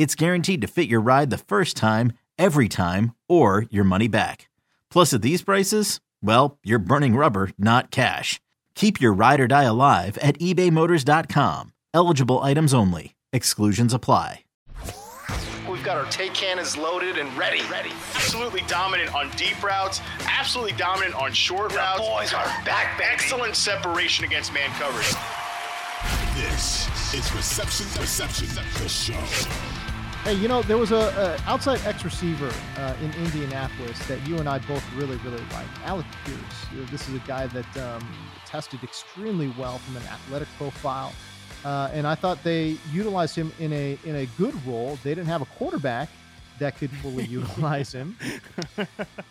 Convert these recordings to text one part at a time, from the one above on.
it's guaranteed to fit your ride the first time, every time, or your money back. Plus, at these prices, well, you're burning rubber, not cash. Keep your ride or die alive at ebaymotors.com. Eligible items only. Exclusions apply. We've got our take cannons loaded and ready. Ready. Absolutely dominant on deep routes. Absolutely dominant on short The routes. boys are back, baby. Excellent separation against man coverage. This is Reception Perception, the show. Hey, you know, there was a, a outside X receiver uh, in Indianapolis that you and I both really, really like. Alec Pierce. You know, this is a guy that um, tested extremely well from an athletic profile, uh, and I thought they utilized him in a in a good role. They didn't have a quarterback that could fully utilize him,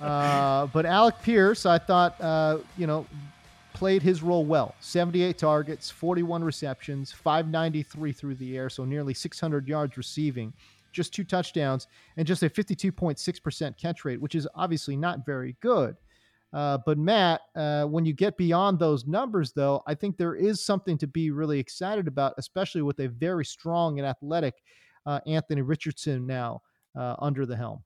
uh, but Alec Pierce, I thought, uh, you know, played his role well. 78 targets, 41 receptions, 593 through the air, so nearly 600 yards receiving, just two touchdowns, and just a 52.6% catch rate, which is obviously not very good. Uh, but Matt, uh, when you get beyond those numbers, though, I think there is something to be really excited about, especially with a very strong and athletic uh, Anthony Richardson now uh, under the helm.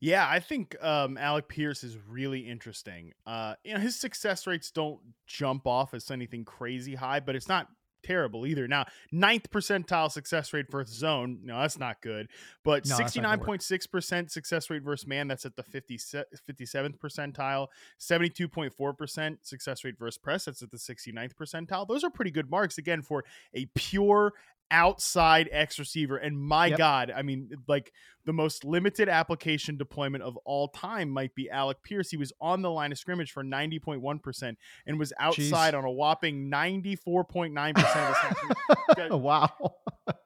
Yeah, I think um, Alec Pierce is really interesting. Uh, you know, his success rates don't jump off as anything crazy high, but it's not terrible either. Now, ninth percentile success rate versus zone. No, that's not good. But No, that's not work. 69.6% success rate versus man. That's at the 50, 57th percentile. 72.4% success rate versus press. That's at the 69th percentile. Those are pretty good marks, again, for a pure outside X receiver. And my Yep. God, I mean, like the most limited application deployment of all time might be Alec Pierce. He was on the line of scrimmage for 90.1% and was outside on a whopping 94.9% of the snap. wow.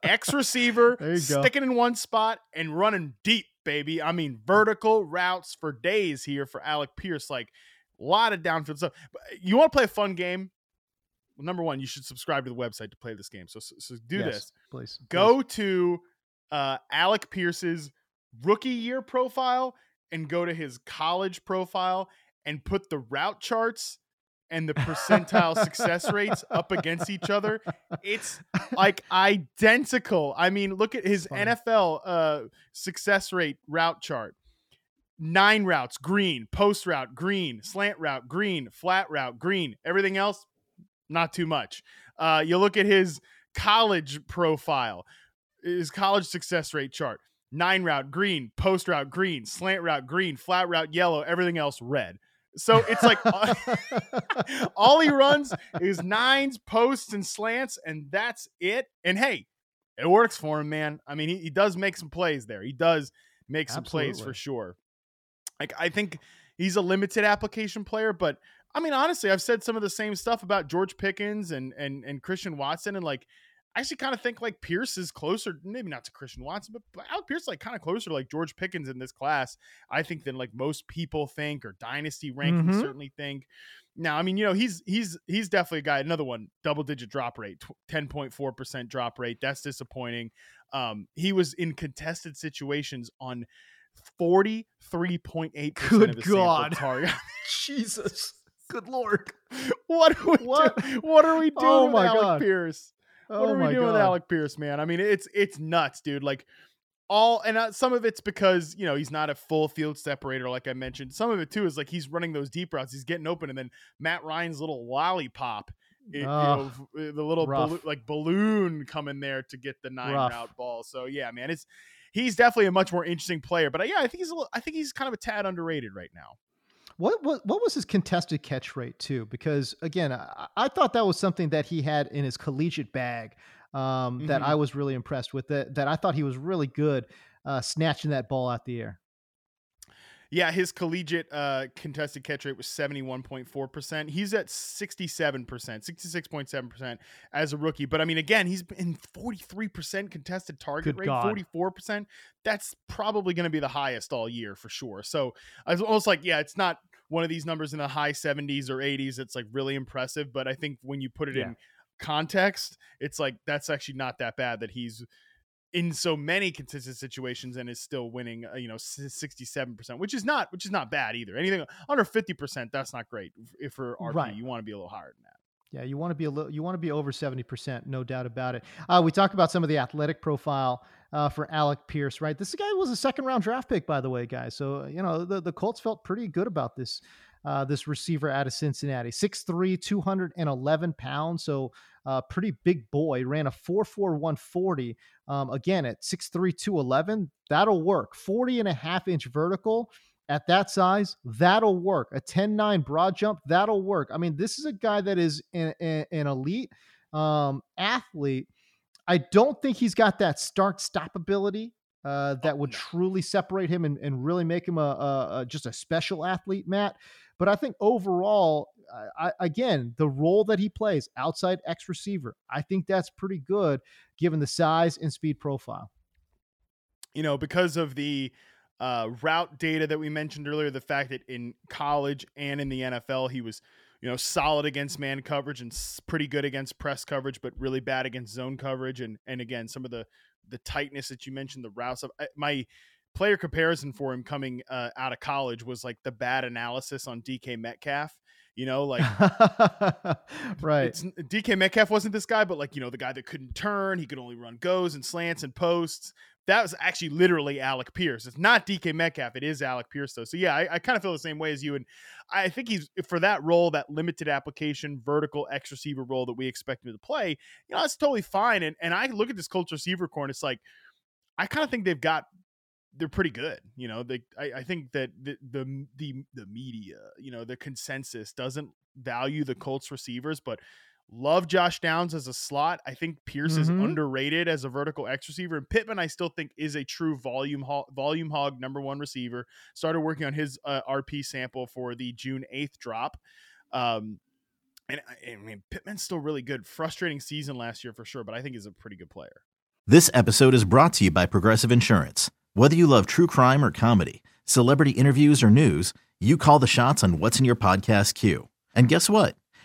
X receiver, sticking in one spot and running deep, baby. I mean, vertical routes for days here for Alec Pierce. Like a lot of downfield stuff. Uh, you want to play a fun game? Well, number one, you should subscribe to the website to play this game. So, so, so do Yes, this. please. please. Go to uh, Alec Pierce's rookie year profile and go to his college profile and put the route charts and the percentile success rates up against each other. It's like identical. I mean, look at his Funny. NFL uh, success rate route chart. Nine routes, green, post route, green, slant route, green, flat route, green. Everything else, not too much. Uh, you look at his college profile, his college success rate chart. Nine route, green, post route, green, slant route, green, flat route, yellow, everything else red. So it's like all he runs is nines, posts, and slants, and that's it. And hey, it works for him, man. I mean, he, he does make some plays there. He does make some plays for sure. Like I think he's a limited application player, but I mean, honestly, I've said some of the same stuff about George Pickens and and and Christian Watson, and like I actually kind of think like Pierce is closer, maybe not to Christian Watson, but, but Alec Pierce is, like kind of closer to like George Pickens in this class, I think, than like most people think or dynasty rankings Mhm. certainly think. Now, I mean, you know, he's he's he's definitely a guy. Another one, double digit drop rate, ten point four percent drop rate. That's disappointing. Um, he was in contested situations on forty three point eight percent Good of his sample God. Jesus. Good Lord. what are we What? do- what are we doing Oh with Alec God. Pierce? Oh what are we doing with Alec Pierce, man? I mean, it's it's nuts, dude. Like all and uh, some of it's because you know he's not a full field separator, like I mentioned. Some of it too is like he's running those deep routes, he's getting open, and then Matt Ryan's little lollipop, it- you know, the little balloon, like balloon coming there to get the nine Rough. route ball. So yeah, man, it's he's definitely a much more interesting player. But uh, yeah, I think he's a little, I think he's kind of a tad underrated right now. What, what what was his contested catch rate too? Because again, I, I thought that was something that he had in his collegiate bag um, mm-hmm. that I was really impressed with. That that I thought he was really good uh, snatching that ball out the air. Yeah, his collegiate uh, contested catch rate was 71.4%. He's at 67%, 66.7% as a rookie. But I mean, again, he's in 43% contested target Good rate, God. 44%. That's probably going to be the highest all year for sure. So I was almost like, yeah, it's not one of these numbers in the high 70s or 80s. It's like really impressive. But I think when you put it yeah. in context, it's like that's actually not that bad that he's in so many consistent situations and is still winning uh, you know 67% which is not which is not bad either anything under 50% that's not great if for RP right. you want to be a little higher than that yeah, you want to be a little, you want to be over 70%, no doubt about it. Uh, we talked about some of the athletic profile uh, for Alec Pierce, right? This guy was a second round draft pick, by the way, guys. So, you know, the, the Colts felt pretty good about this, uh, this receiver out of Cincinnati. 6'3, 211 pounds. So, uh, pretty big boy, ran a 4'4, 140. Um, again, at 6'3, 211, that'll work. 40 and a half inch vertical at that size, that'll work. A 10 9 broad jump, that'll work. I mean, this is a guy that is an, an elite um, athlete. I don't think he's got that start stop ability uh, that would truly separate him and, and really make him a, a, a, just a special athlete, Matt. But I think overall, I, again, the role that he plays outside X receiver, I think that's pretty good given the size and speed profile. You know, because of the uh, route data that we mentioned earlier, the fact that in college and in the NFL, he was, you know, solid against man coverage and pretty good against press coverage, but really bad against zone coverage. And and again, some of the the tightness that you mentioned, the routes. Of, my player comparison for him coming uh, out of college was like the bad analysis on DK Metcalf. You know, like right. DK Metcalf wasn't this guy, but like you know, the guy that couldn't turn, he could only run goes and slants and posts. That was actually literally Alec Pierce. It's not DK Metcalf. It is Alec Pierce though. So yeah, I, I kind of feel the same way as you, and I think he's for that role, that limited application, vertical X receiver role that we expect him to play. You know, that's totally fine. And and I look at this Colts receiver corps, and it's like I kind of think they've got they're pretty good. You know, they I, I think that the, the the the media, you know, the consensus doesn't value the Colts receivers, but love Josh Downs as a slot. I think Pierce mm-hmm. is underrated as a vertical X receiver, and Pittman I still think is a true volume ho- volume hog number one receiver. Started working on his uh, RP sample for the June eighth drop. Um, and I mean, Pittman's still really good. Frustrating season last year for sure, but I think he's a pretty good player. This episode is brought to you by Progressive Insurance. Whether you love true crime or comedy, celebrity interviews or news, you call the shots on what's in your podcast queue. And guess what?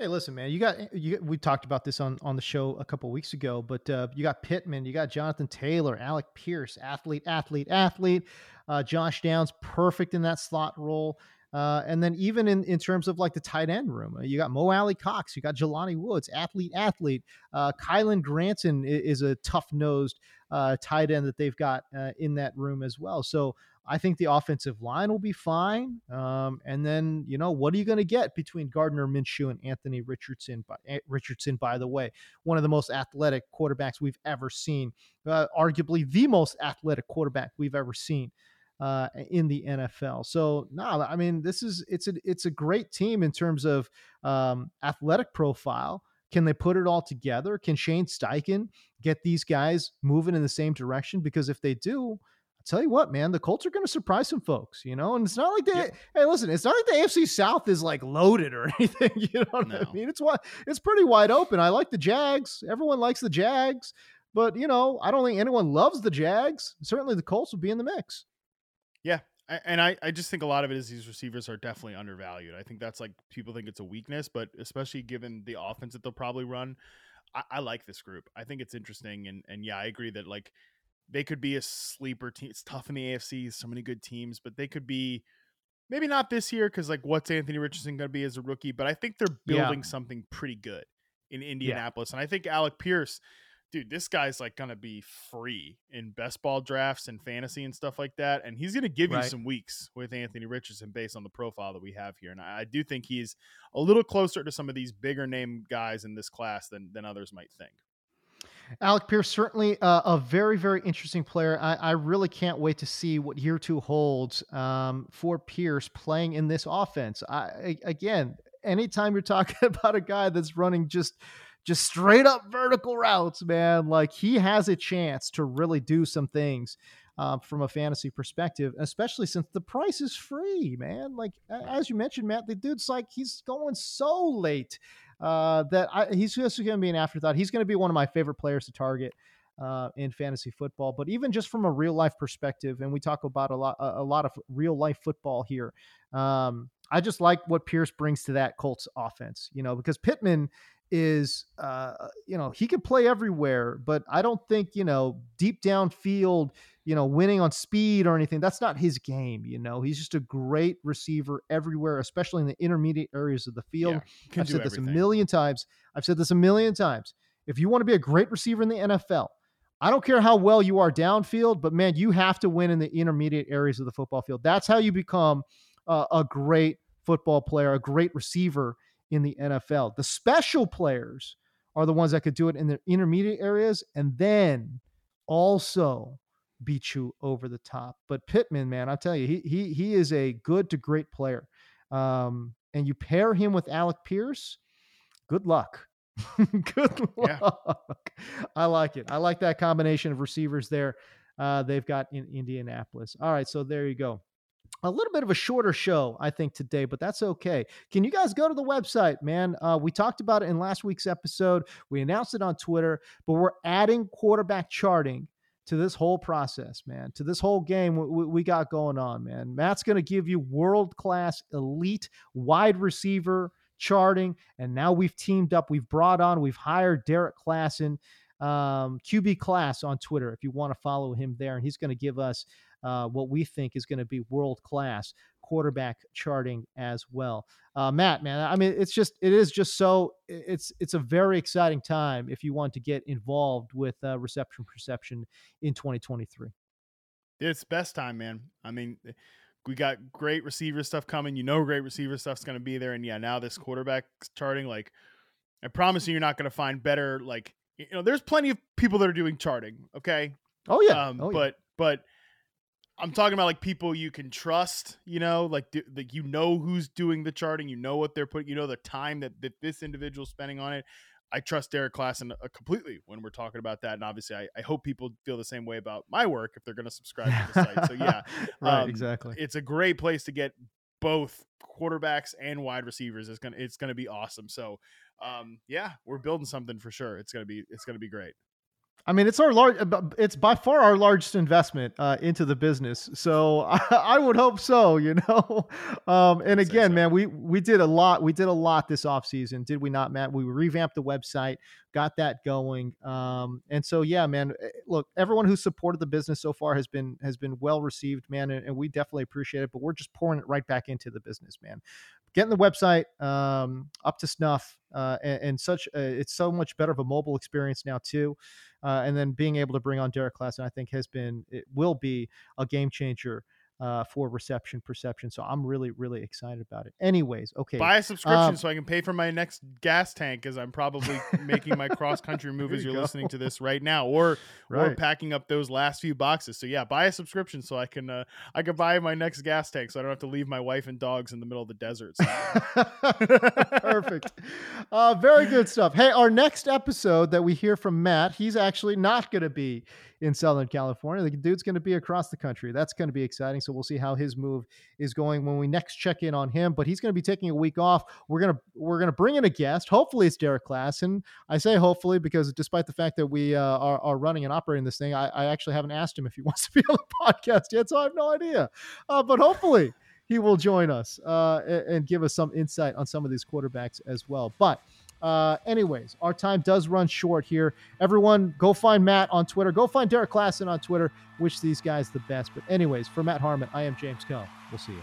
Hey, listen, man. You got you. We talked about this on on the show a couple weeks ago, but uh, you got Pittman, you got Jonathan Taylor, Alec Pierce, athlete, athlete, athlete. Uh, Josh Downs, perfect in that slot role. Uh, and then even in, in terms of like the tight end room, uh, you got Mo Alie-Cox, you got Jelani Woods, athlete, athlete. Uh, Kylen Granson is, is a tough nosed uh, tight end that they've got uh, in that room as well. So I think the offensive line will be fine. Um, and then, you know, what are you going to get between Gardner Minshew and Anthony Richardson? By, eh, Richardson, by the way, one of the most athletic quarterbacks we've ever seen, uh, arguably the most athletic quarterback we've ever seen. Uh, in the NFL. So no, I mean this is it's a it's a great team in terms of um, athletic profile. Can they put it all together? Can Shane Steichen get these guys moving in the same direction? Because if they do, I tell you what, man, the Colts are going to surprise some folks, you know. And it's not like they. Hey, listen, it's not like the AFC South is like loaded or anything. You know what no. I mean? It's what it's pretty wide open. I like the Jags. Everyone likes the Jags, but you know, I don't think anyone loves the Jags. Certainly, the Colts will be in the mix. Yeah, and I, I just think a lot of it is these receivers are definitely undervalued. I think that's like people think it's a weakness, but especially given the offense that they'll probably run, I, I like this group. I think it's interesting, and and yeah, I agree that like they could be a sleeper team. It's tough in the AFC, so many good teams, but they could be maybe not this year because like what's Anthony Richardson going to be as a rookie, but I think they're Yeah. building something pretty good in Indianapolis, and I think Alec Pierce, dude, this guy's like going to be free in best ball drafts and fantasy and stuff like that, and he's going to give you some weeks with Anthony Richardson based on the profile that we have here, and I, I do think he's a little closer to some of these bigger name guys in this class than than others might think. Alec Pierce, certainly uh, a very, very interesting player. I, I really can't wait to see what year two holds um, for Pierce playing in this offense. I, again, anytime you're talking about a guy that's running just just straight up vertical routes, man, like he has a chance to really do some things um, from a fantasy perspective, especially since the price is free, man. Like as you mentioned, Matt, the dude's like he's going so late uh, that I, he's just going to be an afterthought. He's going to be one of my favorite players to target uh, in fantasy football. But even just from a real life perspective, and we talk about a lot, a, a lot of real life football here. Um, I just like what Pierce brings to that Colts offense, you know, because Pittman is, uh, you know, he can play everywhere, but I don't think, you know, deep downfield, you know, winning on speed or anything. That's not his game. You know, he's just a great receiver everywhere, especially in the intermediate areas of the field. Yeah, I've said this a million times. I've said this a million times. If you want to be a great receiver in the NFL, I don't care how well you are downfield, but man, you have to win in the intermediate areas of the football field. That's how you become uh, a great football player, a great receiver in the NFL. The special players are the ones that could do it in the intermediate areas and then also beat you over the top. But Pittman, man, I'll tell you, he he he is a good to great player. Um, and you pair him with Alec Pierce, good luck. good Yeah. luck. I like it. I like that combination of receivers there. Uh, they've got in Indianapolis. All right, so there you go. A little bit of a shorter show, I think, today, but that's okay. Can you guys go to the website, man? Uh, we talked about it in last week's episode. We announced it on Twitter, but we're adding quarterback charting to this whole process, man, to this whole game we, we- got going on, man. Matt's going to give you world class, elite wide receiver charting. And now we've teamed up. We've brought on, we've hired Derrik Klassen, um, QB Class on Twitter, if you want to follow him there. And he's going to give us uh, what we think is going to be world class quarterback charting as well. Uh, Matt, man, I mean, it's just it is just so it's it's a very exciting time if you want to get involved with uh, reception perception in 2023. It's best time, man. I mean, eh, we got great receiver stuff coming. You know, great receiver stuff's going to be there. And yeah, now this quarterback charting, like, I promise you, you're not going to find better. Like, you know, there's plenty of people that are doing charting. Okay, Oh yeah, um, oh, yeah. but but I'm talking about like people you can trust. You know, like do, like you know who's doing the charting. You know what they're putting. You know the time that that this individual's spending on it. I trust Derrik Klassen uh, completely when we're talking about that, and obviously, I, I hope people feel the same way about my work if they're going to subscribe to the site. So yeah, right, um, exactly. it's a great place to get both quarterbacks and wide receivers. It's gonna it's gonna be awesome. So um, yeah, we're building something for sure. It's gonna be it's gonna be great. I mean, it's our large. It's by far our largest investment uh, into the business. So I, I would hope so. You know, um, and again, so. man, we we did a lot. We did a lot this off season, did we not, Matt? We revamped the website, got that going, um, and so yeah, man. eh, Look, everyone who supported the business so far has been has been well received, man, and, and we definitely appreciate it. But we're just pouring it right back into the business, man. Getting the website um, up to snuff, uh, and, and such. Uh, it's so much better of a mobile experience now too uh, and then being able to bring on Derrik Klassen, I think has been it will be a game changer uh, for reception perception. So I'm really really excited about it. Anyways, okay, Buy a subscription Um, so I can pay for my next gas tank as I'm probably making my cross country move as you you're go. listening to this right now, or or right. packing up those last few boxes. So yeah, buy a subscription so I can uh, I can buy my next gas tank so I don't have to leave my wife and dogs in the middle of the desert. So, Perfect. Uh, very good stuff. Hey, our next episode that we hear from Matt, he's actually not going to be in Southern California. The dude's going to be across the country. That's going to be exciting. So we'll see how his move is going when we next check in on him. But he's going to be taking a week off. We're gonna we're gonna bring in a guest. Hopefully, it's Derrik Klassen. I say hopefully because despite the fact that we uh, are, are running and operating this thing, I, I actually haven't asked him if he wants to be on the podcast yet. So I have no idea. Uh, but hopefully he will join us uh, a- and, give us some insight on some of these quarterbacks as well. But, uh, anyways, our time does run short here. Everyone, go find Matt on Twitter. Go find Derrik Klassen on Twitter. Wish these guys the best. But, anyways, for Matt Harmon, I am James Koh. We'll see you.